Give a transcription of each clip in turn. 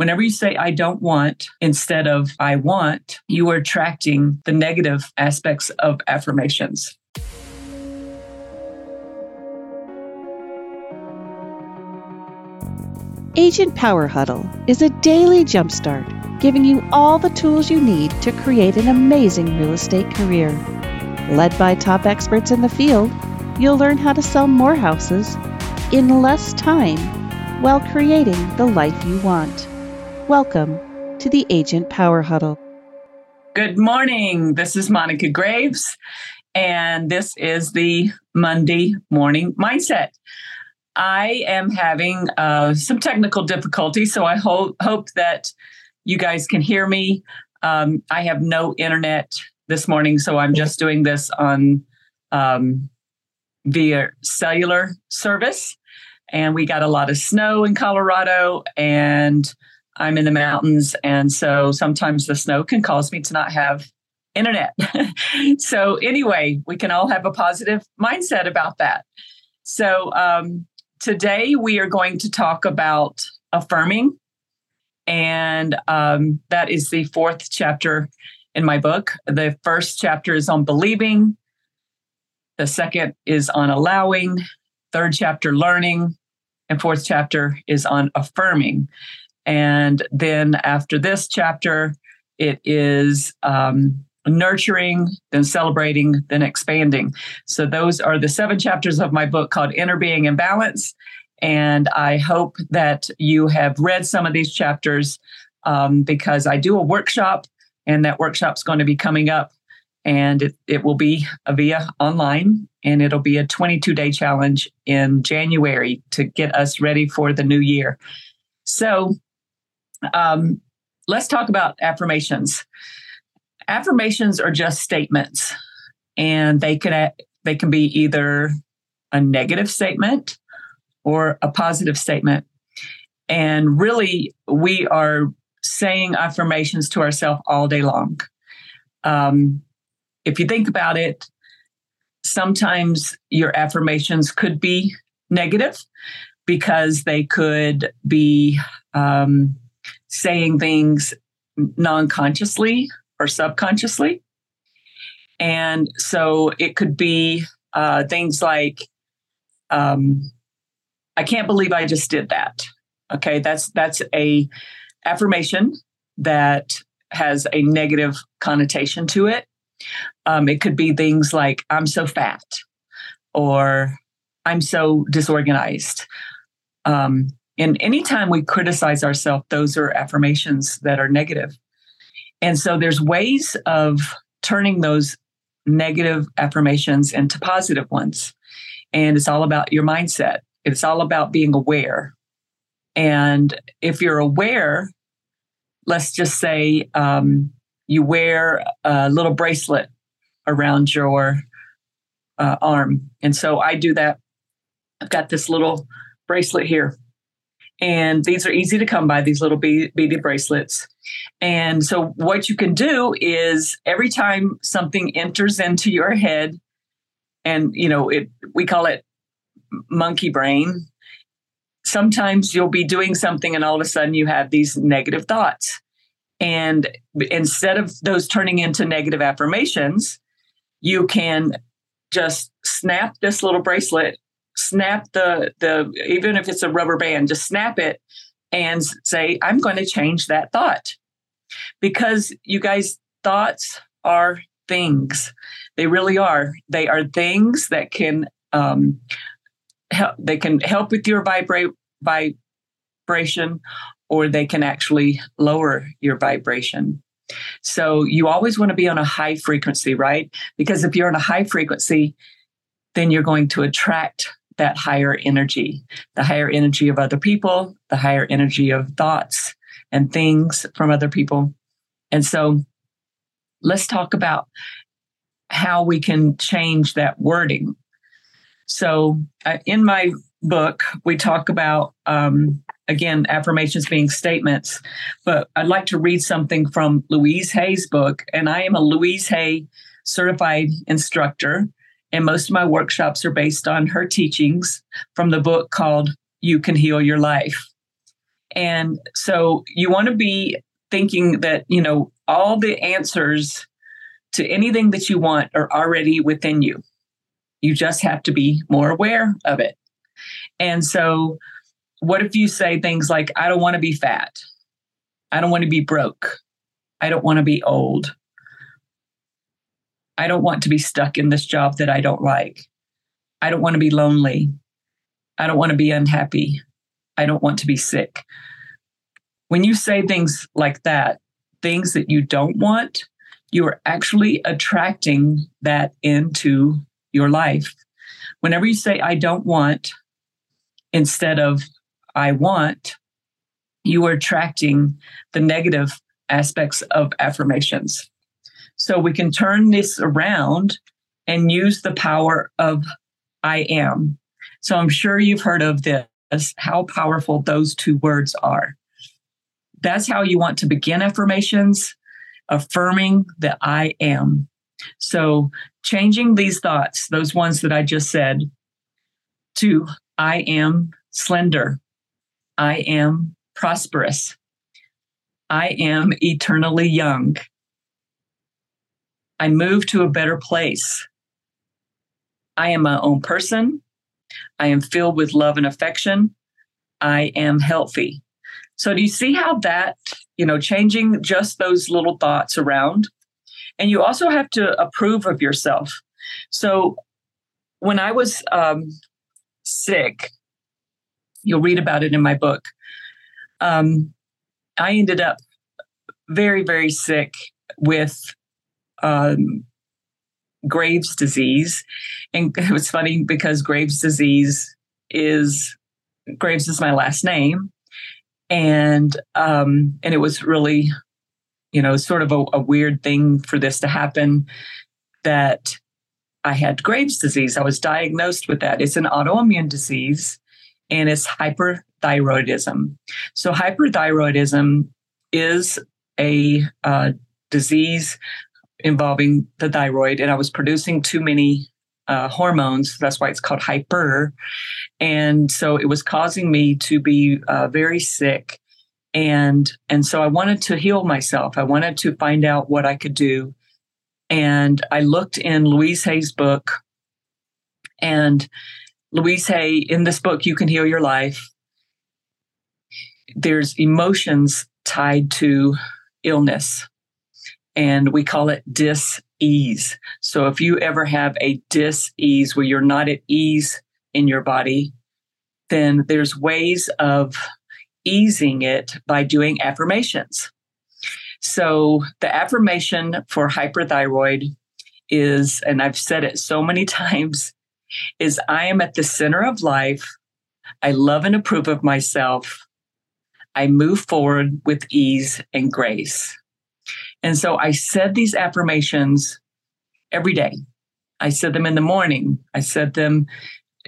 Whenever you say, I don't want, instead of I want, you are attracting the negative aspects of affirmations. Agent Power Huddle is a daily jumpstart giving you all the tools you need to create an amazing real estate career. Led by top experts in the field, you'll learn how to sell more houses in less time while creating the life you want. Welcome to the Agent Power Huddle. Good morning. This is Monica Graves, and this is the Monday Morning Mindset. I am having uh, some technical difficulties, so I hope hope that you guys can hear me. Um, I have no internet this morning, so I'm just doing this on um, via cellular service. And we got a lot of snow in Colorado, and I'm in the mountains, and so sometimes the snow can cause me to not have internet. so anyway, we can all have a positive mindset about that. So um, today we are going to talk about affirming. And um, that is the fourth chapter in my book. The first chapter is on believing, the second is on allowing, third chapter, learning, and fourth chapter is on affirming. And then after this chapter, it is um, nurturing, then celebrating, then expanding. So those are the seven chapters of my book called Inner Being and Balance. And I hope that you have read some of these chapters um, because I do a workshop, and that workshop's going to be coming up. And it, it will be via online, and it'll be a 22 day challenge in January to get us ready for the new year. So um, let's talk about affirmations. Affirmations are just statements and they can they can be either a negative statement or a positive statement. And really we are saying affirmations to ourselves all day long. Um, if you think about it sometimes your affirmations could be negative because they could be um, saying things non-consciously or subconsciously. And so it could be uh, things like, um, I can't believe I just did that. Okay, that's that's a affirmation that has a negative connotation to it. Um, it could be things like I'm so fat, or I'm so disorganized. Um, and anytime we criticize ourselves, those are affirmations that are negative. And so there's ways of turning those negative affirmations into positive ones. And it's all about your mindset. It's all about being aware. And if you're aware, let's just say um, you wear a little bracelet around your uh, arm. And so I do that. I've got this little bracelet here. And these are easy to come by, these little beaded bracelets. And so, what you can do is every time something enters into your head, and you know, it we call it monkey brain. Sometimes you'll be doing something, and all of a sudden you have these negative thoughts. And instead of those turning into negative affirmations, you can just snap this little bracelet, snap the the even if it's a rubber band, just snap it and say, I'm going to change that thought. Because you guys, thoughts are things. They really are. They are things that can um, help. They can help with your vibrate vibration, or they can actually lower your vibration. So you always want to be on a high frequency, right? Because if you're on a high frequency, then you're going to attract that higher energy, the higher energy of other people, the higher energy of thoughts and things from other people. And so let's talk about how we can change that wording. So uh, in my book, we talk about, um, again, affirmations being statements, but I'd like to read something from Louise Hay's book. And I am a Louise Hay certified instructor. And most of my workshops are based on her teachings from the book called You Can Heal Your Life. And so you want to be thinking that, you know, all the answers to anything that you want are already within you. You just have to be more aware of it. And so, what if you say things like, I don't want to be fat? I don't want to be broke. I don't want to be old. I don't want to be stuck in this job that I don't like. I don't want to be lonely. I don't want to be unhappy. I don't want to be sick. When you say things like that, things that you don't want, you are actually attracting that into your life. Whenever you say, I don't want, instead of I want, you are attracting the negative aspects of affirmations. So we can turn this around and use the power of I am. So I'm sure you've heard of this, how powerful those two words are. That's how you want to begin affirmations, affirming that I am. So changing these thoughts, those ones that I just said, to I am slender, I am prosperous, I am eternally young. I move to a better place. I am my own person. I am filled with love and affection. I am healthy. So, do you see how that, you know, changing just those little thoughts around? And you also have to approve of yourself. So, when I was um, sick, you'll read about it in my book. Um, I ended up very, very sick with um, Graves' disease. And it was funny because Graves' disease is Graves is my last name. And um, and it was really, you know, sort of a, a weird thing for this to happen that I had Graves' disease. I was diagnosed with that. It's an autoimmune disease and it's hyperthyroidism. So, hyperthyroidism is a uh, disease involving the thyroid, and I was producing too many uh, hormones. That's why it's called hyper. And so it was causing me to be uh, very sick. And, and so I wanted to heal myself. I wanted to find out what I could do. And I looked in Louise Hay's book. And Louise Hay, in this book, You Can Heal Your Life, there's emotions tied to illness and we call it dis-ease. So if you ever have a dis-ease where you're not at ease in your body, then there's ways of easing it by doing affirmations. So the affirmation for hyperthyroid is, and I've said it so many times, is I am at the center of life. I love and approve of myself. I move forward with ease and grace. And so I said these affirmations every day. I said them in the morning. I said them,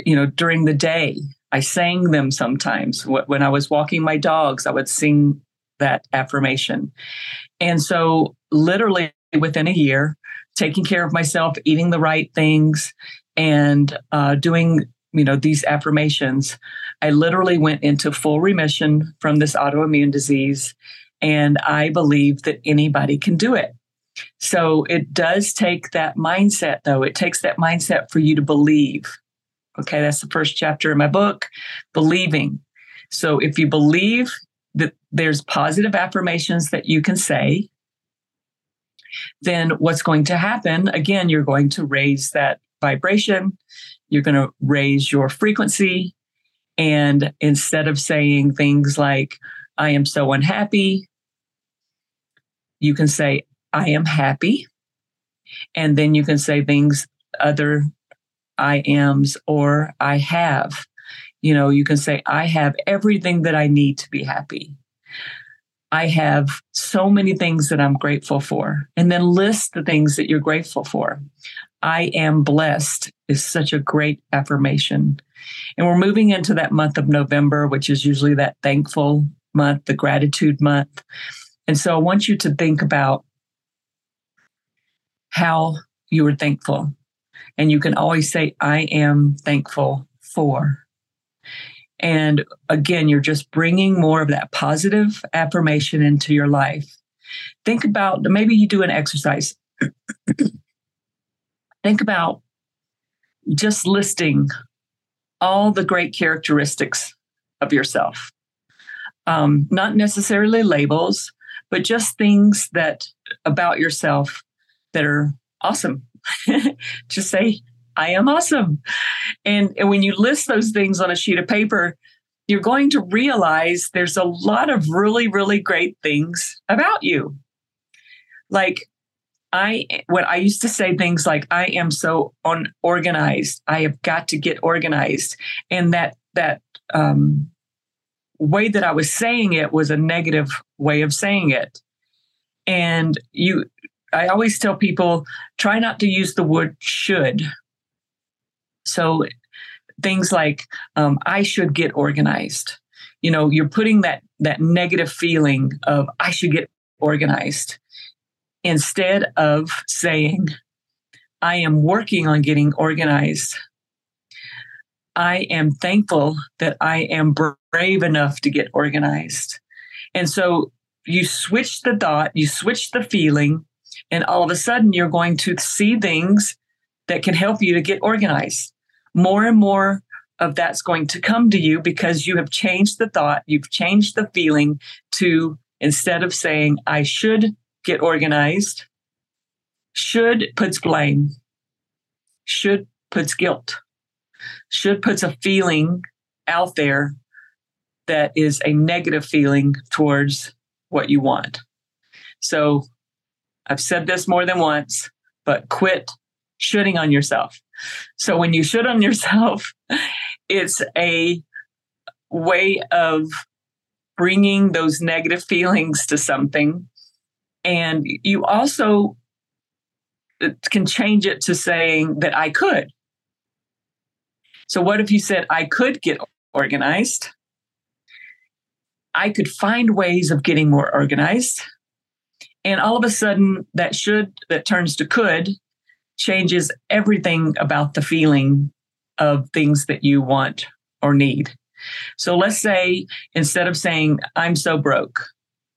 you know, during the day. I sang them sometimes. When I was walking my dogs, I would sing that affirmation. And so, literally within a year, taking care of myself, eating the right things, and uh, doing, you know, these affirmations, I literally went into full remission from this autoimmune disease and I believe that anybody can do it. So it does take that mindset, though. It takes that mindset for you to believe. Okay, that's the first chapter in my book, believing. So if you believe that there's positive affirmations that you can say, then what's going to happen? Again, you're going to raise that vibration, you're going to raise your frequency. And instead of saying things like, I am so unhappy, you can say, I am happy. And then you can say things other I ams or I have. You know, you can say, I have everything that I need to be happy. I have so many things that I'm grateful for. And then list the things that you're grateful for. I am blessed is such a great affirmation. And we're moving into that month of November, which is usually that thankful month, the gratitude month. And so I want you to think about how you are thankful. And you can always say, I am thankful for. And again, you're just bringing more of that positive affirmation into your life. Think about maybe you do an exercise. Think about just listing all the great characteristics of yourself. Um, not necessarily labels, but just things that about yourself that are awesome. just say, I am awesome. And, and when you list those things on a sheet of paper, you're going to realize there's a lot of really, really great things about you. Like I when I used to say things like I am so unorganized. I have got to get organized. And that that um, way that I was saying it was a negative way of saying it. And you I always tell people try not to use the word should. So things like um, I should get organized. You know, you're putting that that negative feeling of I should get organized instead of saying, I am working on getting organized. I am thankful that I am brave enough to get organized. And so you switch the thought, you switch the feeling, and all of a sudden you're going to see things that can help you to get organized. More and more of that's going to come to you because you have changed the thought, you've changed the feeling to instead of saying, I should get organized. Should puts blame. Should puts guilt. Should puts a feeling out there that is a negative feeling towards what you want. So I've said this more than once, but quit shooting on yourself. So when you should on yourself, it's a way of bringing those negative feelings to something and you also can change it to saying that I could. So, what if you said, I could get organized? I could find ways of getting more organized. And all of a sudden, that should that turns to could changes everything about the feeling of things that you want or need. So let's say instead of saying, I'm so broke,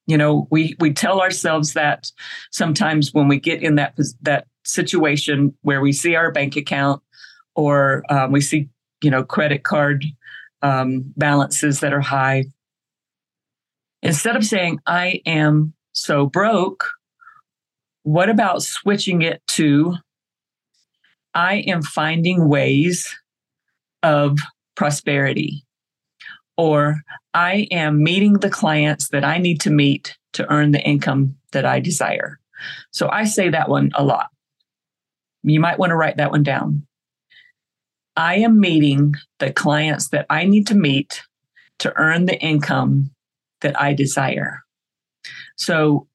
you know we we tell ourselves that sometimes when we get in that that situation where we see our bank account or um, we see you know credit card um, balances that are high instead of saying i am so broke what about switching it to i am finding ways of prosperity or I am meeting the clients that I need to meet to earn the income that I desire. So I say that one a lot. You might want to write that one down. I am meeting the clients that I need to meet to earn the income that I desire. So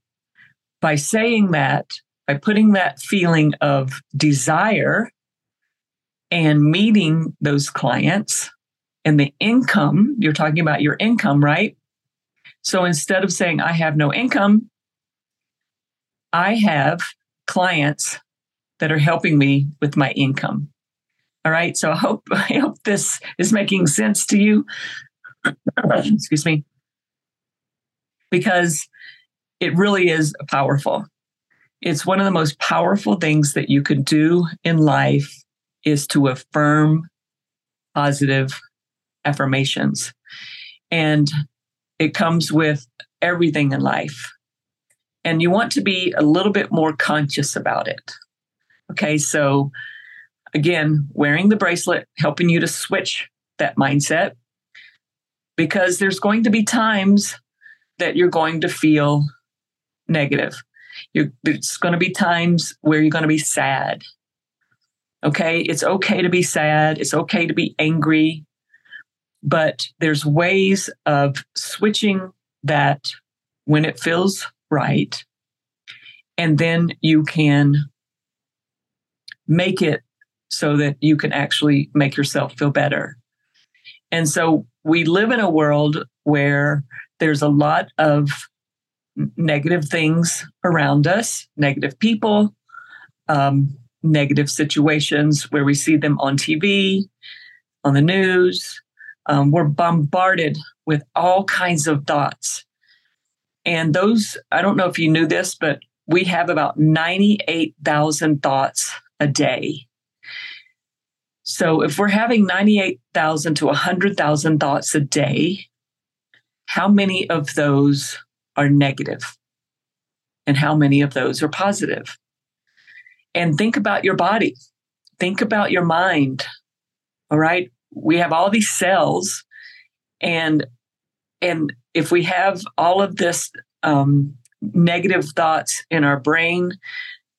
by saying that, by putting that feeling of desire and meeting those clients, and the income, you're talking about your income, right? So instead of saying, I have no income, I have clients that are helping me with my income. All right. So I hope, I hope this is making sense to you. Excuse me. Because it really is powerful. It's one of the most powerful things that you can do in life is to affirm positive affirmations. And it comes with everything in life. And you want to be a little bit more conscious about it. Okay, so again, wearing the bracelet, helping you to switch that mindset because there's going to be times that you're going to feel negative. You're, it's going to be times where you're going to be sad. Okay, it's okay to be sad. It's okay to be angry but there's ways of switching that when it feels right and then you can make it so that you can actually make yourself feel better and so we live in a world where there's a lot of negative things around us negative people um, negative situations where we see them on tv on the news um, we're bombarded with all kinds of thoughts. And those, I don't know if you knew this, but we have about 98,000 thoughts a day. So if we're having 98,000 to 100,000 thoughts a day, how many of those are negative? And how many of those are positive? And think about your body. Think about your mind. All right. We have all these cells and and if we have all of this um, negative thoughts in our brain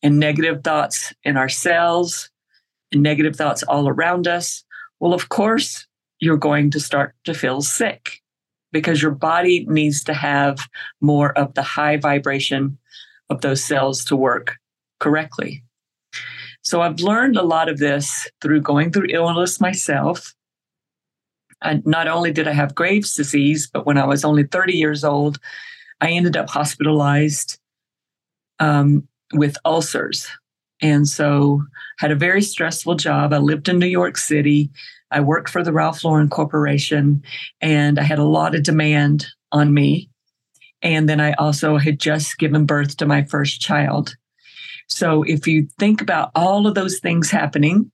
and negative thoughts in our cells negative thoughts all around us, well, of course, you're going to start to feel sick because your body needs to have more of the high vibration of those cells to work correctly. So I've learned a lot of this through going through illness myself. And not only did I have Graves' disease, but when I was only 30 years old, I ended up hospitalized um, with ulcers. And so had a very stressful job. I lived in New York City. I worked for the Ralph Lauren Corporation and I had a lot of demand on me. And then I also had just given birth to my first child. So if you think about all of those things happening,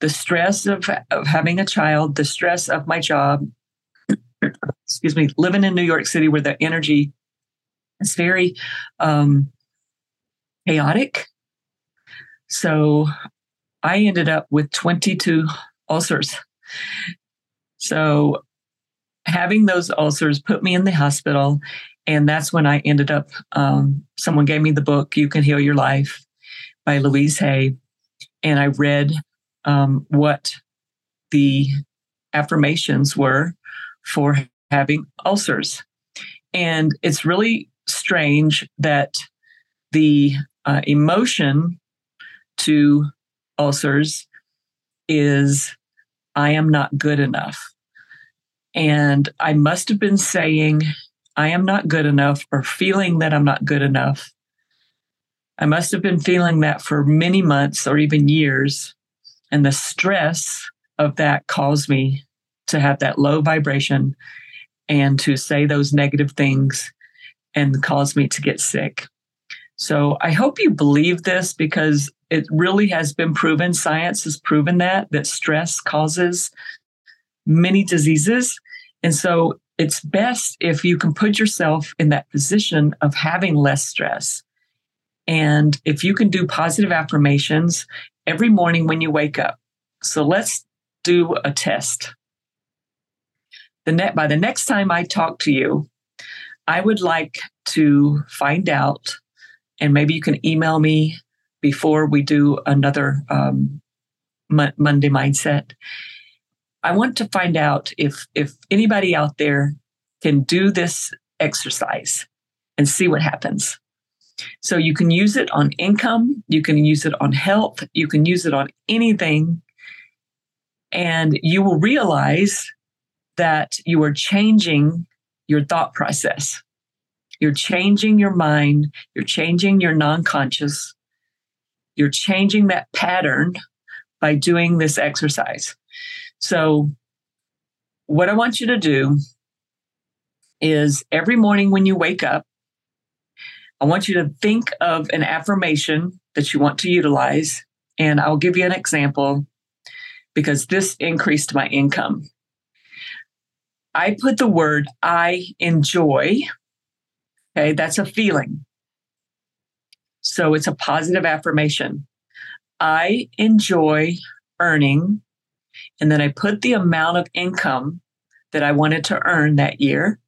the stress of, of having a child, the stress of my job, excuse me, living in New York City where the energy is very um, chaotic. So I ended up with 22 ulcers. So having those ulcers put me in the hospital. And that's when I ended up, um, someone gave me the book, You Can Heal Your Life by Louise Hay. And I read um, what the affirmations were for having ulcers. And it's really strange that the uh, emotion to ulcers is I am not good enough. And I must have been saying, I am not good enough, or feeling that I'm not good enough. I must have been feeling that for many months or even years. And the stress of that caused me to have that low vibration and to say those negative things and caused me to get sick. So I hope you believe this because it really has been proven, science has proven that, that stress causes many diseases. And so it's best if you can put yourself in that position of having less stress. And if you can do positive affirmations every morning when you wake up. So let's do a test. The net, by the next time I talk to you, I would like to find out, and maybe you can email me before we do another um, Monday mindset. I want to find out if if anybody out there can do this exercise and see what happens. So you can use it on income, you can use it on health, you can use it on anything. And you will realize that you are changing your thought process. You're changing your mind, you're changing your non conscious, you're changing that pattern by doing this exercise. So, what I want you to do is every morning when you wake up, I want you to think of an affirmation that you want to utilize. And I'll give you an example because this increased my income. I put the word I enjoy. Okay, that's a feeling. So it's a positive affirmation. I enjoy earning. And then I put the amount of income that I wanted to earn that year.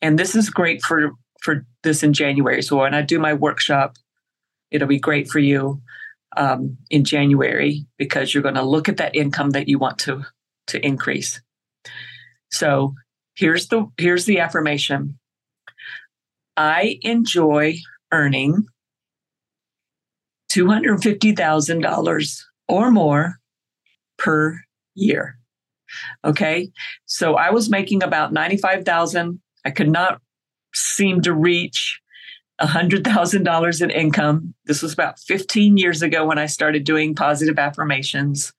And this is great for, for this in January. So when I do my workshop, it'll be great for you um, in January because you're going to look at that income that you want to, to increase. So here's the here's the affirmation. I enjoy earning $250,000 or more per year. Okay. So I was making about 95,000. I could not seem to reach $100,000 in income. This was about 15 years ago when I started doing positive affirmations.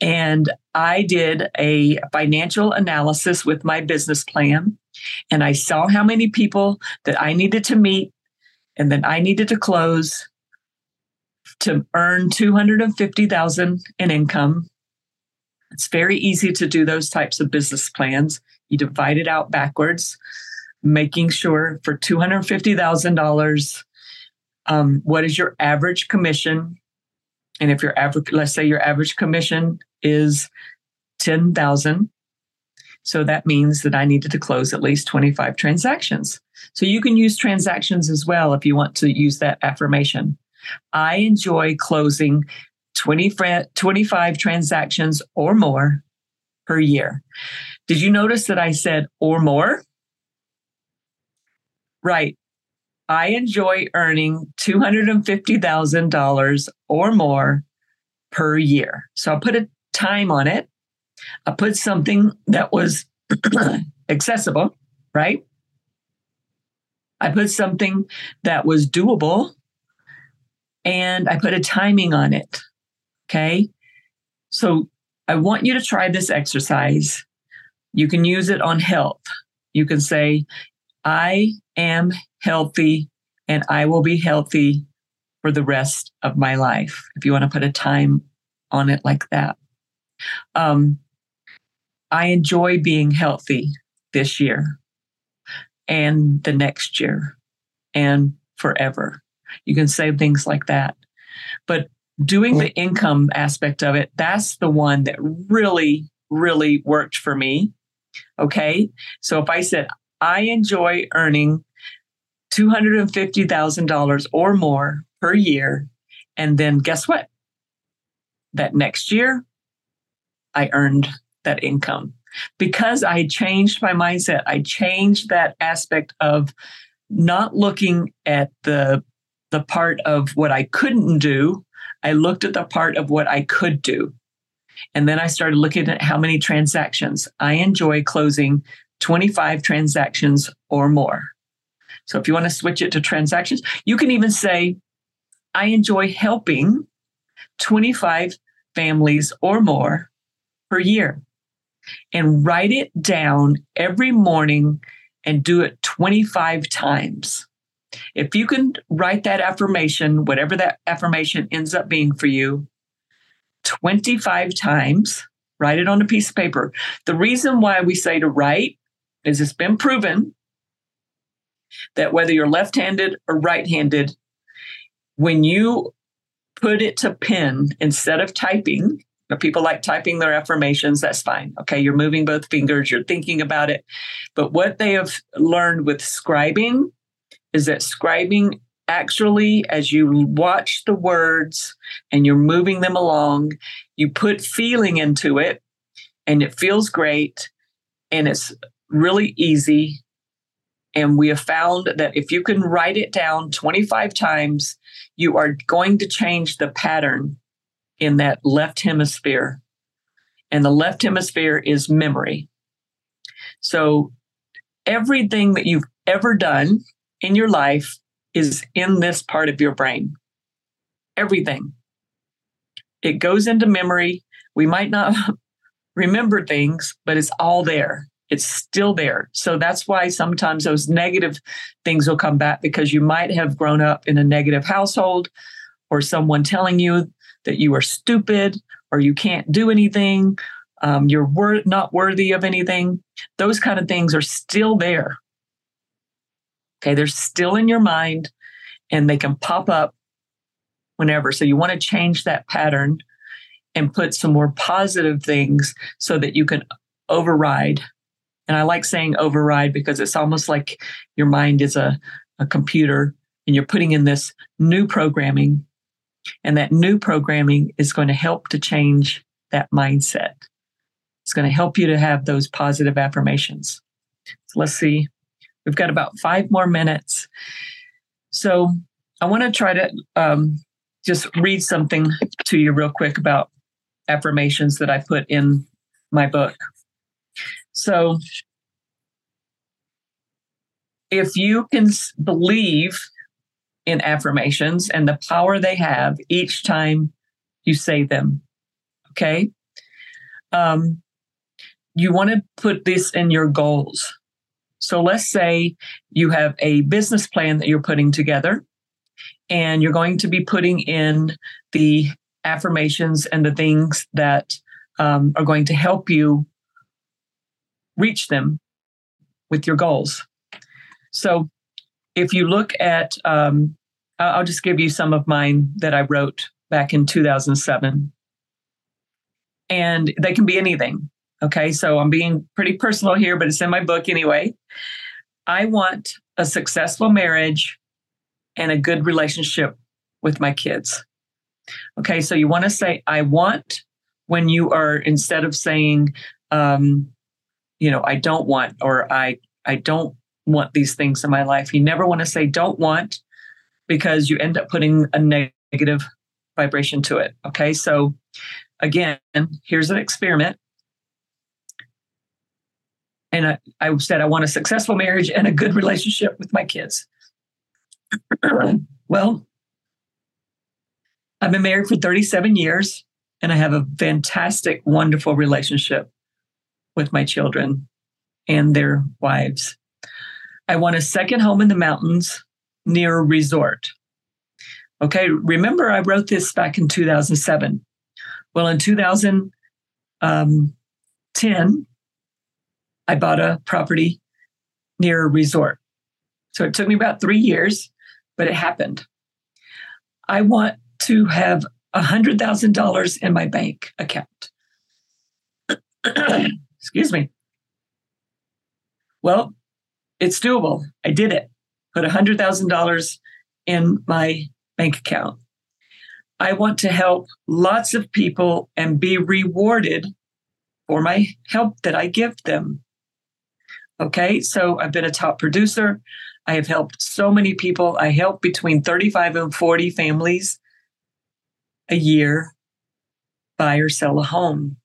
And I did a financial analysis with my business plan. And I saw how many people that I needed to meet and then I needed to close to earn 250,000 in income. It's very easy to do those types of business plans. You divide it out backwards, making sure for $250,000, um, what is your average commission? And if your average, let's say your average commission is 10,000, so that means that I needed to close at least 25 transactions. So you can use transactions as well if you want to use that affirmation. I enjoy closing 20, 25 transactions or more per year. Did you notice that I said or more? Right. I enjoy earning $250,000 or more per year. So I put a time on it. I put something that was accessible, right? I put something that was doable and I put a timing on it. Okay. So I want you to try this exercise. You can use it on health. You can say, I am healthy and I will be healthy for the rest of my life. If you want to put a time on it like that. Um, I enjoy being healthy this year and the next year and forever. You can say things like that. But doing the mm-hmm. income aspect of it, that's the one that really, really worked for me. Okay. So if I said, I enjoy earning $250,000 or more per year, and then guess what? That next year, I earned that income because I changed my mindset. I changed that aspect of not looking at the the part of what I couldn't do. I looked at the part of what I could do. And then I started looking at how many transactions. I enjoy closing 25 transactions or more. So if you want to switch it to transactions, you can even say, I enjoy helping 25 families or more per year. And write it down every morning and do it 25 times. If you can write that affirmation, whatever that affirmation ends up being for you, 25 times, write it on a piece of paper. The reason why we say to write is it's been proven that whether you're left handed or right handed, when you put it to pen instead of typing, people like typing their affirmations, that's fine. Okay, you're moving both fingers, you're thinking about it. But what they have learned with scribing is that scribing actually, as you watch the words and you're moving them along, you put feeling into it and it feels great and it's really easy. And we have found that if you can write it down 25 times, you are going to change the pattern in that left hemisphere. And the left hemisphere is memory. So everything that you've ever done in your life is in this part of your brain. Everything. It goes into memory. We might not remember things, but it's all there. It's still there. So that's why sometimes those negative things will come back because you might have grown up in a negative household or someone telling you that you are stupid or you can't do anything, um, you're wor- not worthy of anything. Those kind of things are still there. Okay, they're still in your mind and they can pop up whenever. So you want to change that pattern and put some more positive things so that you can override. And I like saying override because it's almost like your mind is a, a computer and you're putting in this new programming. And that new programming is going to help to change that mindset. It's going to help you to have those positive affirmations. So let's see We've got about five more minutes. So I want to try to um, just read something to you real quick about affirmations that I put in my book. So if you can believe in affirmations and the power they have each time you say them, okay? um, you want to put this in your goals. So let's say you have a business plan that you're putting together, and you're going to be putting in the affirmations and the things that um, are going to help you reach them with your goals. So if you look at, um, I'll just give you some of mine that I wrote back in 2007. And they can be anything. Okay. So I'm being pretty personal here, but it's in my book anyway. I want a successful marriage and a good relationship with my kids. Okay. So you want to say, I want when you are, instead of saying, um, you know, I don't want or I, I don't want these things in my life. You never want to say don't want because you end up putting a negative vibration to it. Okay. So again, here's an experiment. And I, I said, I want a successful marriage and a good relationship with my kids. well, I've been married for 37 years and I have a fantastic, wonderful relationship with my children and their wives. I want a second home in the mountains near a resort. Okay, remember I wrote this back in 2007. Well, in 2010, um, I bought a property near a resort. So it took me about three years, but it happened. I want to have $100,000 in my bank account. Excuse me. Well, it's doable. I did it. Put $100,000 in my bank account. I want to help lots of people and be rewarded for my help that I give them. Okay, so I've been a top producer. I have helped so many people. I help between 35 and 40 families a year buy or sell a home.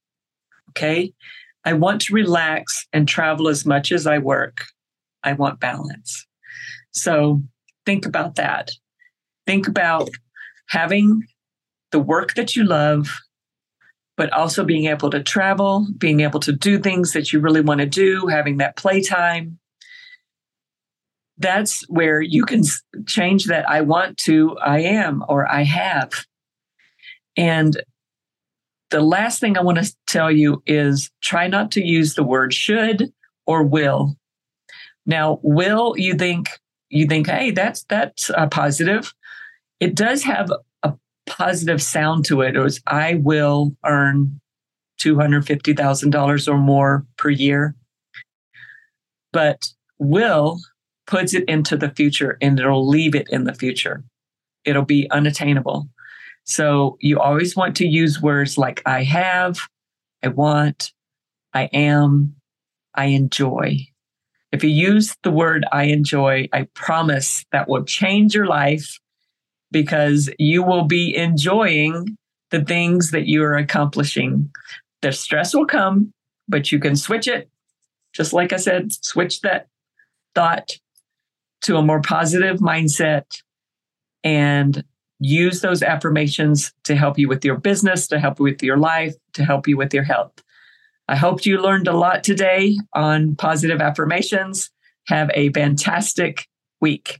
Okay, I want to relax and travel as much as I work. I want balance. So think about that. Think about having the work that you love, but also being able to travel, being able to do things that you really want to do, having that playtime. That's where you can change that I want to, I am, or I have. And the last thing I want to tell you is try not to use the word should or will now, will you think you think, hey, that's that's a positive. It does have positive sound to it. It was I will earn two hundred fifty thousand dollars or more per year, but will puts it into the future and it'll leave it in the future. It'll be unattainable. So you always want to use words like I have, I want, I am, I enjoy. If you use the word I enjoy, I promise that will change your life because you will be enjoying the things that you are accomplishing. The stress will come, but you can switch it. Just like I said, switch that thought to a more positive mindset and use those affirmations to help you with your business, to help you with your life, to help you with your health. I hope you learned a lot today on positive affirmations. Have a fantastic week.